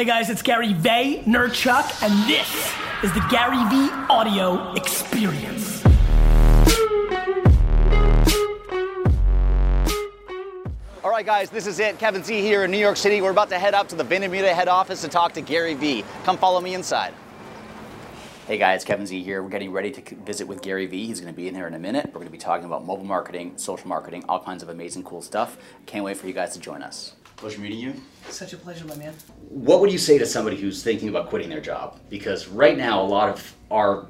Hey guys, it's Gary Vaynerchuk, and this is the GaryVee Audio Experience. All right, guys, this is it. Kevin Z here in New York City. We're about to head up to the VaynerMedia head office to talk to Gary Vee. Come follow me inside. Hey guys, Kevin Z here. We're getting ready to visit with Gary Vee. He's going to be in here in a minute. We're going to be talking about mobile marketing, social marketing, all kinds of amazing cool stuff. Can't wait for you guys to join us. Pleasure meeting you. Such a pleasure, my man. What would you say to somebody who's thinking about quitting their job? Because right now, a lot of our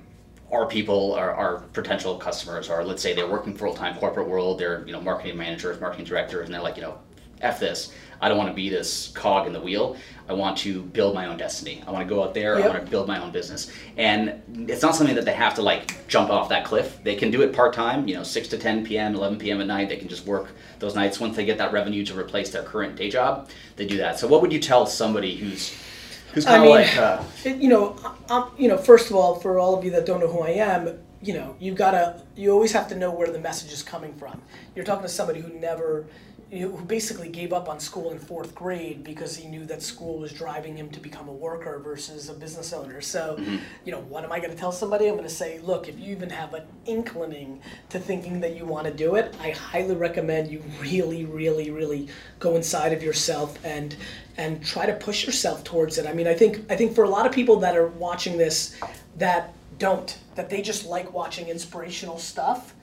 our people, our, our potential customers, are let's say they're working full time corporate world. They're you know marketing managers, marketing directors, and they're like you know, f this. I don't want to be this cog in the wheel. I want to build my own destiny. I want to go out there. Yep. I want to build my own business. And it's not something that they have to like jump off that cliff. They can do it part time. You know, six to 10 p.m., 11 p.m. at night. They can just work those nights once they get that revenue to replace their current day job. They do that. So, what would you tell somebody who's who's kind of like uh, it, you know, I'm, you know, first of all, for all of you that don't know who I am, you know, you gotta, you always have to know where the message is coming from. You're talking to somebody who never, who basically gave up on school in fourth grade because he knew that school was driving him to become a worker versus a business owner. So, mm-hmm. you know, what am I going to tell somebody? I'm going to say, look, if you even have an inkling to thinking that you want to do it, I highly recommend you really, really, really go inside of yourself and and try to push yourself towards it. I mean, I think I think for a lot of people that are watching this that don't that they just like watching inspirational stuff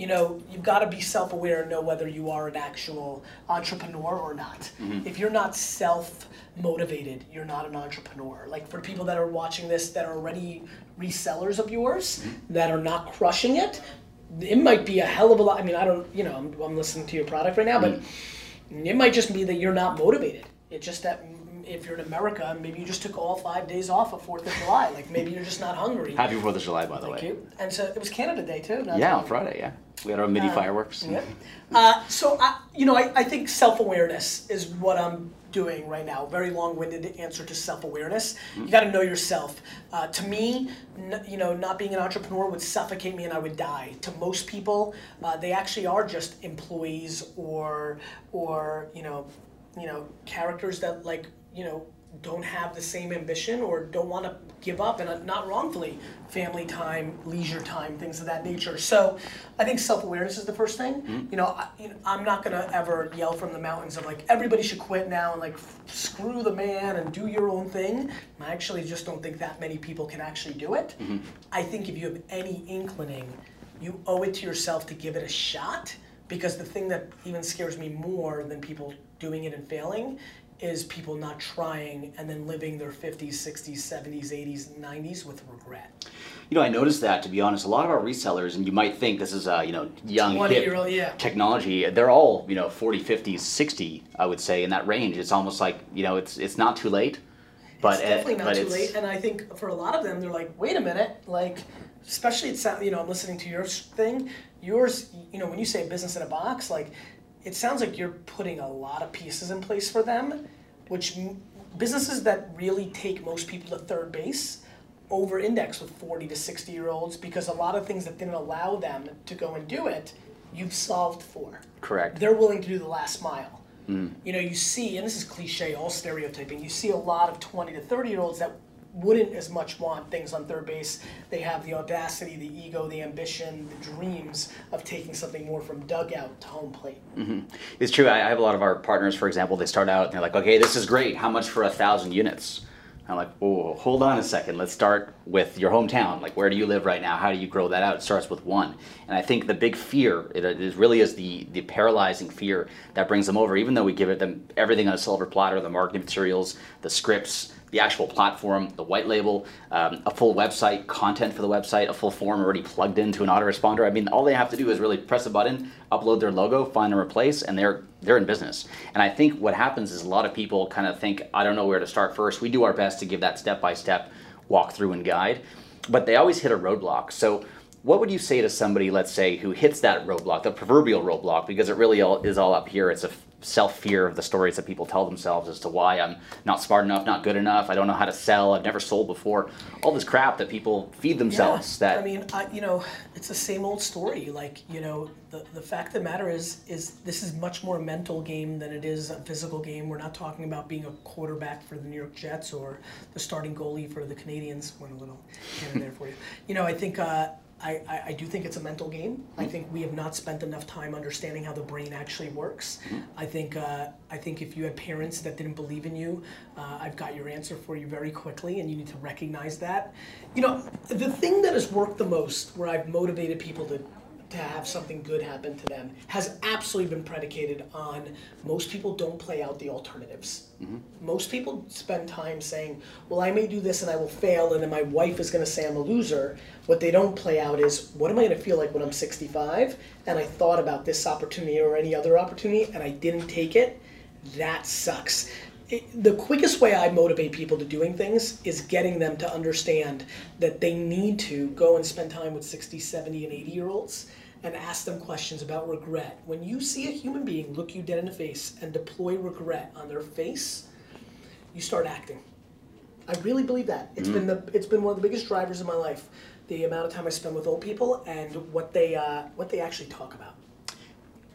you know, you've got to be self aware and know whether you are an actual entrepreneur or not. Mm-hmm. If you're not self motivated, you're not an entrepreneur. Like for people that are watching this that are already resellers of yours mm-hmm. that are not crushing it, it might be a hell of a lot. I mean, I don't, you know, I'm, I'm listening to your product right now, but mm-hmm. it might just be that you're not motivated. It's just that if you're in America, maybe you just took all five days off of Fourth of July. Like maybe you're just not hungry. Happy Fourth of July, by the Thank way. you. And so it was Canada Day too. not Yeah, on Friday. Yeah, we had our mini fireworks. Yep. Uh, so I, you know, I, I think self-awareness is what I'm doing right now. Very long-winded answer to self-awareness. You got to know yourself. Uh, to me, n- you know, not being an entrepreneur would suffocate me and I would die. To most people, uh, they actually are just employees or or you know, you know, characters that like you know don't have the same ambition or don't want to give up and uh, not wrongfully family time leisure time things of that nature. So i think self-awareness is the first thing. You know, I, i'm not going to ever yell from the mountains of like everybody should quit now and like f- screw the man and do your own thing. I actually just don't think that many people can actually do it. I think if you have any inkling you owe it to yourself to give it a shot because the thing that even scares me more than people doing it and failing is people not trying and then living their 50s 60s 70s 80s 90s with regret You know, I noticed that to be honest, a lot of our resellers, and you might think this is uh, you know young 20 hip yeah. technology. They're all you know 40, 50s, 60, I would say in that range. It's almost like you know it's it's not too late, but it's uh, definitely not but too it's, late and i think for a lot of them they're like wait a minute like especially it's you know i'm listening to your thing yours you know when you say business in a box like it sounds like you're putting a lot of pieces in place for them which m- businesses that really take most people to third base over index with 40 to 60 year olds because a lot of things that didn't allow them to go and do it you've solved for. Correct. they're willing to do the last mile. Mm. You know, you see, and this is cliche, all stereotyping, you see a lot of 20 to 30 year olds that wouldn't as much want things on third base. They have the audacity, the ego, the ambition, the dreams of taking something more from dugout to home plate. Mm-hmm. It's true. I I have a lot of our partners, for example, they start out and they're like, okay, this is great. How much for a thousand units? I'm like, oh, hold on a second. Let's start with your hometown. Like, where do you live right now? How do you grow that out? It starts with one. And I think the big fear, it really is the, the paralyzing fear that brings them over, even though we give it them everything on a silver platter, the marketing materials, the scripts, the actual platform, the white label, um, a full website, content for the website, a full form already plugged into an autoresponder. I mean, all they have to do is really press a button, upload their logo, find and replace, and they're they're in business. And I think what happens is a lot of people kind of think, I don't know where to start first. We do our best to give that step by step walkthrough and guide, but they always hit a roadblock. So what would you say to somebody, let's say, who hits that roadblock, the proverbial roadblock, because it really all, is all up here. It's a self fear of the stories that people tell themselves as to why I'm not smart enough, not good enough, I don't know how to sell, I've never sold before. All this crap that people feed themselves. Yeah. That I mean, I, you know, it's the same old story. Like, you know, the, the fact of the matter is, is this is much more a mental game than it is a physical game. We're not talking about being a quarterback for the New York Jets or the starting goalie for the Canadiens. Went a little here and there for you. You know, I think. Uh, I, I, I do think it's a mental game. I think we have not spent enough time understanding how the brain actually works. I think uh, I think if you had parents that didn't believe in you, uh, I've got your answer for you very quickly, and you need to recognize that. You know, the thing that has worked the most, where I've motivated people to to have something good happen to them has absolutely been predicated on most people don't play out the alternatives. Mm-hmm. Most people spend time saying, Well, I may do this and I will fail, and then my wife is going to say I'm a loser. What they don't play out is, What am I going to feel like when I'm 65 and I thought about this opportunity or any other opportunity and I didn't take it? That sucks. It, the quickest way I motivate people to doing things is getting them to understand that they need to go and spend time with 60, 70, and 80 year olds and ask them questions about regret. When you see a human being look you dead in the face and deploy regret on their face, you start acting. I really believe that. It's been the it's been one of the biggest drivers of my life. The amount of time I spend with old people and what they uh, what they actually talk about.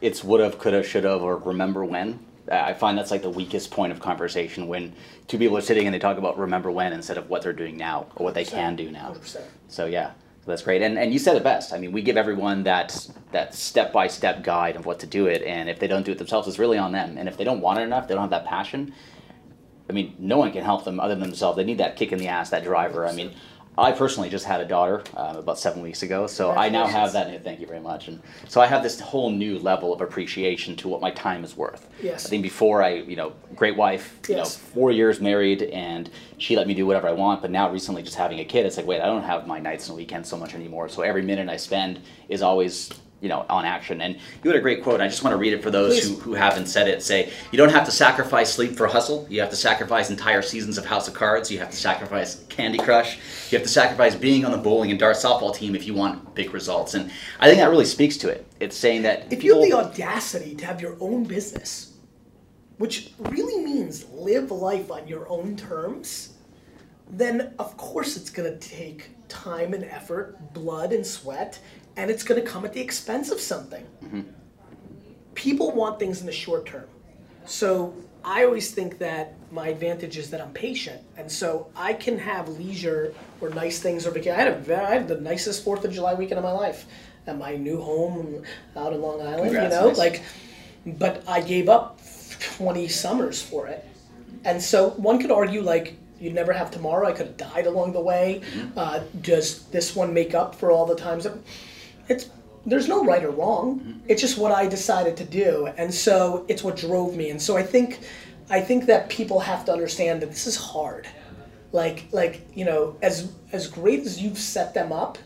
it's woulda, coulda, shoulda, or remember when. I find that's like the weakest point of conversation when two people are sitting and they talk about remember when instead of what they're doing now or what they can do now. 100%. So yeah, that's great. And and you said it best. I mean, we give everyone that that step by step guide of what to do it, and if they don't do it themselves, it's really on them. And if they don't want it enough, they don't have that passion. I mean, no one can help them other than themselves. They need that kick in the ass, that driver. I mean, I personally just had a daughter uh, about seven weeks ago, so I now have that. Thank you very much. And so I have this whole new level of appreciation to what my time is worth. Yes. I think before I, you know, great wife, you Yes. know, four years married, and she let me do whatever I want. But now, recently, just having a kid, it's like, wait, I don't have my nights and weekends so much anymore. So every minute I spend is always, you know, on action. And you had a great quote. I just want to read it for those who, who haven't said it. Say, you don't have to sacrifice sleep for hustle. You have to sacrifice entire seasons of House of Cards. You have to sacrifice Candy Crush. You have to sacrifice being on the bowling and dart softball team if you want big results. And I think that really speaks to it. It's saying that If you have the audacity to have your own business, which really means live life on your own terms, then of course it's going to take time and effort, blood and sweat, and it's going to come at the expense of something. People want things in the short term. So I always think that my advantage is that I'm patient, and so I can have leisure or nice things or vacation. I had a very, I had the nicest Fourth of July weekend of my life at my new home out in Long Island. Congrats, you know, nice. like, but I gave up 20 summers for it, and so one could argue like. You'd never have tomorrow. I could have died along the way. Uh, does this one make up for all the times that it's there's no right or wrong. It's just what I decided to do, and so it's what drove me. And so I think, I think that people have to understand that this is hard. Like, like you know, as as great as you've set them up,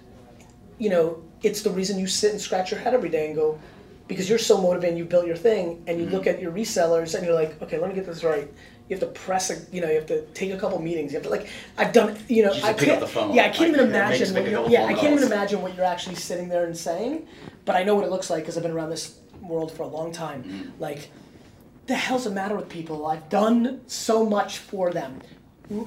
you know, it's the reason you sit and scratch your head every day and go, because you're so motivated, you built your thing, and you mm-hmm. look at your resellers and you're like, okay, let me get this right. You have to press a, you know, you have to take a couple meetings. You have to like, I've done, you know, You I pick can't, up the phone, yeah, I can't like, even imagine. What you're, yeah, I can't even imagine what you're actually sitting there and saying, but I know what it looks like because I've been around this world for a long time. Mm-hmm. Like, the hell's the matter with people? I've done so much for them.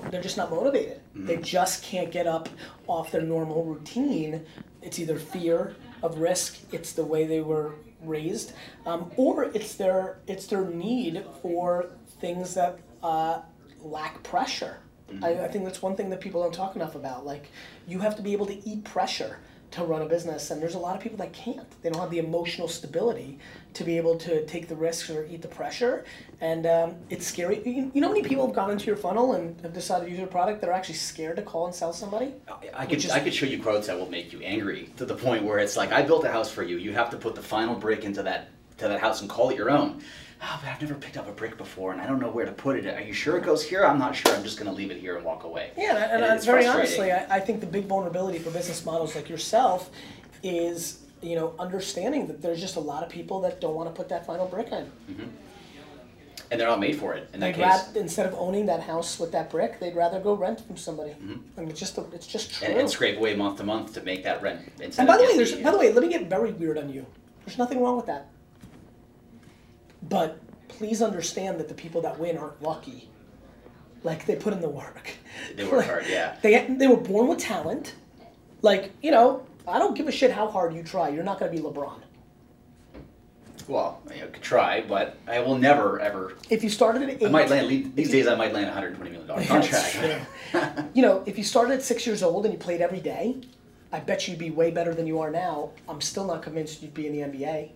They're just not motivated. They just can't get up off their normal routine. It's either fear of risk, it's the way they were raised, um, or it's their it's their need for things that uh, lack pressure. I, I think that's one thing that people don't talk enough about. Like, you have to be able to eat pressure to run a business, and there's a lot of people that can't. They don't have the emotional stability to be able to take the risks or eat the pressure, and um, it's scary. You, you know how many people have gone into your funnel and have decided to use your product that are actually scared to call and sell somebody? I could is- I could show you quotes that will make you angry to the point where it's like I built a house for you. You have to put the final brick into that to that house and call it your own. Oh, but I've never picked up a brick before and I don't know where to put it. Are you sure it goes here? I'm not sure. I'm just going to leave it here and walk away. Yeah, and, and And it's very honestly, I, I think the big vulnerability for business models like yourself is you know understanding that there's just a lot of people that don't want to put that final brick in. and they're not made for it in that They'd case. rather instead of owning that house with that brick, they'd rather go rent from somebody. Mm-hmm. I mean, it's just the, it's just true. and, and scrape away month to month to make that rent. And by the way, there's by the way, let me get very weird on you. There's nothing wrong with that. But please understand that the people that win aren't lucky. Like they put in the work. They work hard, yeah. They they were born with talent. Like you know, I don't give a shit how hard you try. You're not gonna be LeBron. Well, I could try, but I will never ever. If you started at eight, I might land these days. I might land a 120 million dollar contract. you know, if you started at six years old and you played every day, I bet you'd be way better than you are now. I'm still not convinced you'd be in the NBA.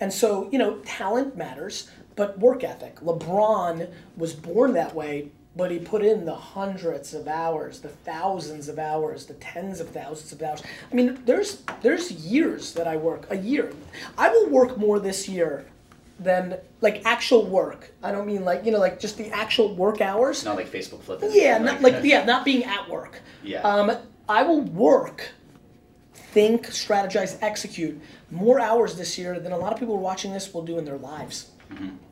And so, you know, talent matters, but work ethic. LeBron was born that way, but he put in the hundreds of hours, the thousands of hours, the tens of thousands of hours. I mean, there's there's years that I work, a year. I will work more this year than like actual work. I don't mean like, you know, like just the actual work hours. Not like Facebook flipping. Yeah, not like yeah, not being at work. Yeah. Um, I will work, think, strategize, execute more hours this year than a lot of people watching this will do in their lives.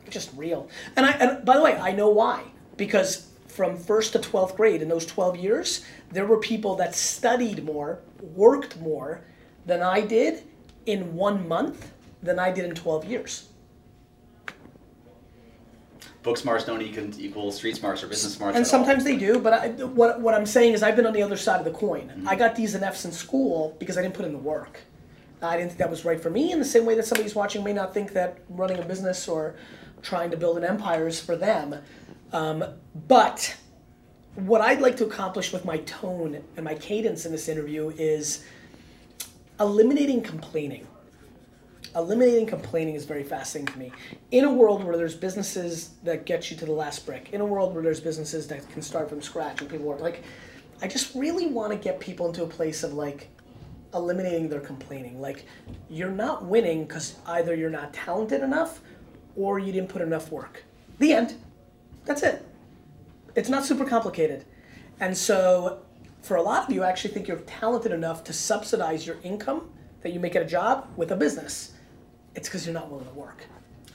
It's just real. And I and by the way, I know why because from first to twelfth grade in those twelve years, there were people that studied more, worked more than I did in one month than I did in twelve years. Book smarts don't equal, equal street smarts or business smarts. And at all. sometimes they do, but I, what what I'm saying is I've been on the other side of the coin. I got D's and F's in school because I didn't put in the work. I didn't think that was right for me. In the same way that somebody's watching may not think that running a business or trying to build an empire is for them. Um, but what I'd like to accomplish with my tone and my cadence in this interview is eliminating complaining eliminating complaining is very fascinating to me. In a world where there's businesses that get you to the last brick, in a world where there's businesses that can start from scratch and people are like, I just really want to get people into a place of like eliminating their complaining. Like, you're not winning because either you're not talented enough or you didn't put enough work. The end. That's it. It's not super complicated. And so, for a lot of you, I actually think you're talented enough to subsidize your income that you make at a job with a business. It's because you're not willing to work.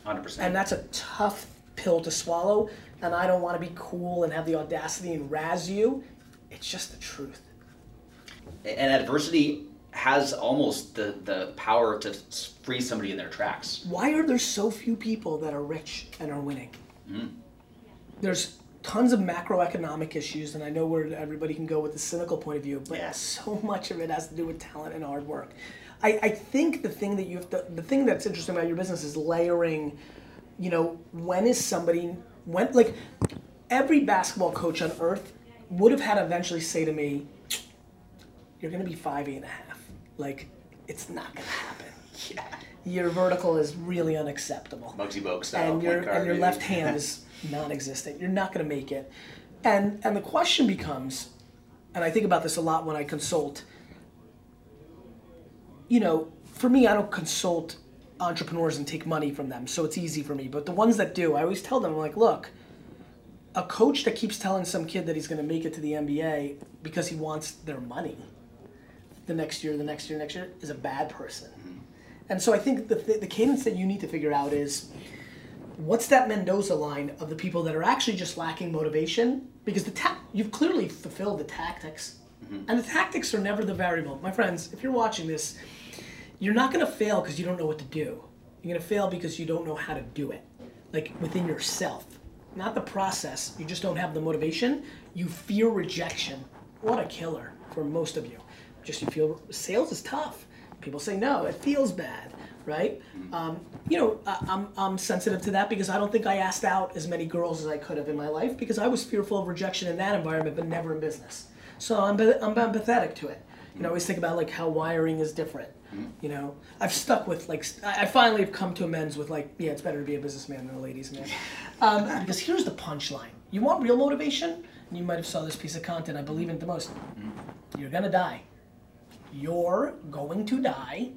100%. And that's a tough pill to swallow. And I don't want to be cool and have the audacity and razz you. It's just the truth. and adversity has almost the, the power to freeze somebody in their tracks. Why are there so few people that are rich and are winning? Mm. There's tons of macroeconomic issues, and I know where everybody can go with the cynical point of view, but Yeah. so much of it has to do with talent and hard work. I, I think the thing that you have to, the thing that's interesting about your business is layering, you know, when is somebody, when, like, every basketball coach on earth would have had to eventually say to me, you're going to be five, eight and a half. Like, it's not going to happen. Yeah. Your vertical is really unacceptable Muggsy Bogues style. and your and your left hand is non-existent. You're not going to make it. And and the question becomes, and I think about this a lot when I consult. You know, for me, I don't consult entrepreneurs and take money from them, so it's easy for me. But the ones that do, I always tell them, I'm like, look, a coach that keeps telling some kid that he's going to make it to the NBA because he wants their money the next year, the next year, next year is a bad person. Mm-hmm. And so I think the, the cadence that you need to figure out is what's that Mendoza line of the people that are actually just lacking motivation? Because the ta- you've clearly fulfilled the tactics, mm-hmm. and the tactics are never the variable. My friends, if you're watching this, you're not going to fail because you don't know what to do. You're going to fail because you don't know how to do it, like within yourself, not the process. You just don't have the motivation. You fear rejection. What a killer for most of you. Just you feel sales is tough. People say no, it feels bad, right? Um, you know, I, I'm I'm sensitive to that because I don't think I asked out as many girls as I could have in my life because I was fearful of rejection in that environment, but never in business. So I'm I'm empathetic to it. You know, I always think about like how wiring is different. You know, I've stuck with like I finally have come to amends with like yeah, it's better to be a businessman than a ladies' man. Um, because here's the punchline: you want real motivation, and you might have saw this piece of content. I believe in it the most. You're gonna die. You're going to die,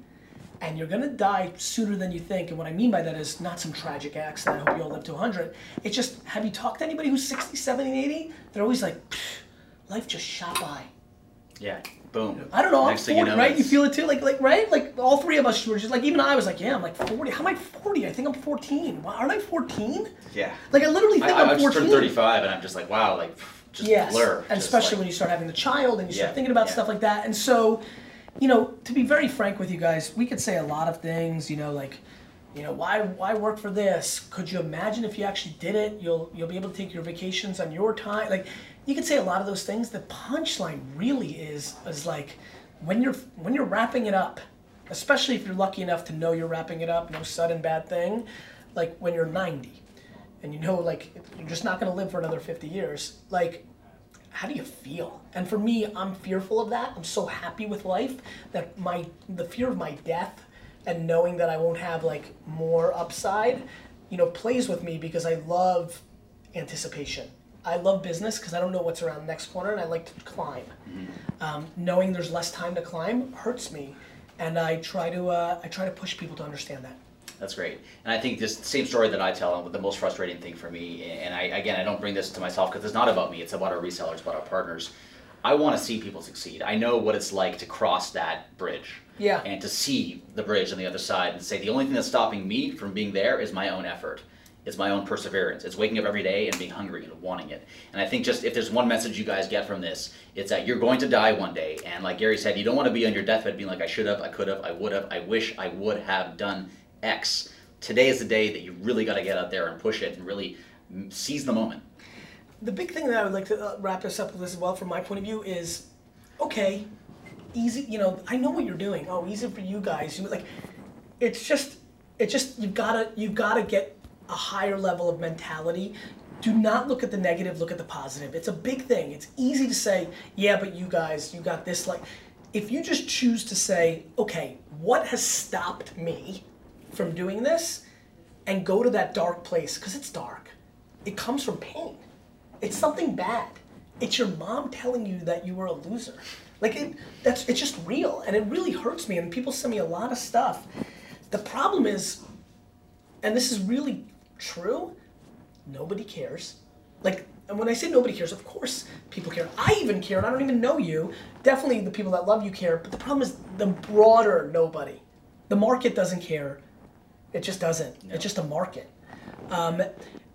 and you're gonna die sooner than you think. And what I mean by that is not some tragic accident. I hope you all live to 100. It's just have you talked to anybody who's 60, 70, 80? They're always like, life just shot by. Yeah. Boom. I don't know. Next I'm thing 40, you know, right? You feel it too, like, like, right? Like all three of us were just like, even I was like, yeah, I'm like 40. How am I 40? I think I'm 14. Wow, aren't I 14? Yeah. Like I literally think I, am I just 14. turned 35 and I'm just like, wow, like, just yes, blur. and just especially like- when you start having the child and you start Yeah, thinking about yeah. stuff like that. And so, you know, to be very frank with you guys, we could say a lot of things. You know, like, You know, why why work for this? Could you imagine if you actually did it? You'll you'll be able to take your vacations on your time. Like you could say a lot of those things. The punchline really is is like when you're when you're wrapping it up, especially if you're lucky enough to know you're wrapping it up, no sudden bad thing, like when you're 90 and you know like you're just not going to live for another 50 years. Like how do you feel? And for me, I'm fearful of that. I'm so happy with life that my the fear of my death and knowing that I won't have like more upside, you know, plays with me because I love anticipation. I love business because I don't know what's around the next corner and I like to climb. Um, knowing there's less time to climb hurts me, and I try to uh, I try to push people to understand that. That's great. And I think this same story that I tell, the most frustrating thing for me, and I again I don't bring this to myself because it's not about me. It's about our resellers, about our partners. I want to see people succeed. I know what it's like to cross that bridge. Yeah. And to see the bridge on the other side and say the only thing that's stopping me from being there is my own effort. It's my own perseverance. It's waking up every day and being hungry and wanting it. And I think just if there's one message you guys get from this, it's that you're going to die one day. And like Gary said, you don't want to be on your deathbed being like, I should have, I could have, I would have, I wish I would have done X. Today is the day that you really got to get out there and push it and really seize the moment. The big thing that I would like to uh, wrap this up with as well, from my point of view, is okay, easy. You know, I know what you're doing. Oh, easy for you guys. Like, it's just, it's just you've gotta, you've gotta get a higher level of mentality. Do not look at the negative. Look at the positive. It's a big thing. It's easy to say, yeah, but you guys, you got this. Like, if you just choose to say, okay, what has stopped me from doing this, and go to that dark place because it's dark. It comes from pain. It's something bad. It's your mom telling you that you were a loser. Like it, that's it's just real, and it really hurts me. And people send me a lot of stuff. The problem is, and this is really true. Nobody cares. Like, and when I say nobody cares, of course people care. I even care, and I don't even know you. Definitely the people that love you care. But the problem is the broader nobody. The market doesn't care. It just doesn't. It's just a market. Um,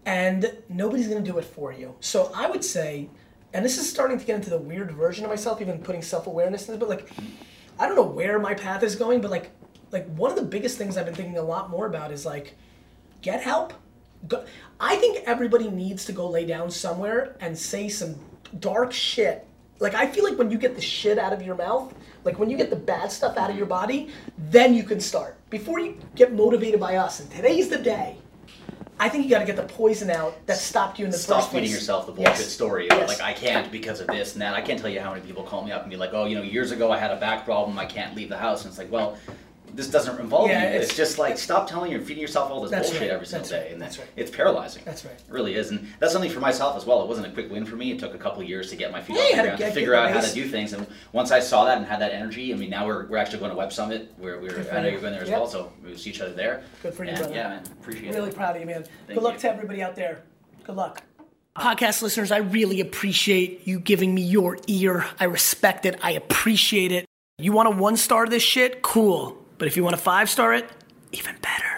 and nobody's going to do it for you. So I would say, and this is starting to get into the weird version of myself, even putting self awareness in this, but like, I don't know where my path is going, but like, like one of the biggest things I've been thinking a lot more about is like, get help. Go, I think everybody needs to go lay down somewhere and say some dark shit. Like I feel like when you get the shit out of your mouth, like when you get the bad stuff out of your body, then you can start. Before you get motivated by us, and today's the day. I think you got to get the poison out that stopped you in the Stop first place. feeding yourself the bullshit Yes. story Yes. like I can't because of this and that. I can't tell you how many people call me up and be like, oh, you know, years ago I had a back problem, I can't leave the house, and it's like, well, this doesn't involve Yeah, you. It's, it's- just like stop telling you and feeding yourself all this bullshit right. every single That's day, right. and That's right. it's paralyzing. That's right. It really is, and that's something for myself as well. It wasn't a quick win for me. It took a couple years to get my feet Yeah, off the had to ground to figure out how to do things. And once I saw that and had that energy, I mean, now we're, we're actually going to Web Summit. Where we're Good I know you. you're going there as Yep. well, so we see each other there. Good for you, And, brother. Yeah, man, appreciate Really it. proud of you, man. Thank Good luck you. to everybody out there. Good luck. Podcast listeners, I really appreciate you giving me your ear. I respect it. I appreciate it. You want to one star this shit? Cool. But if you want to five star it, even better.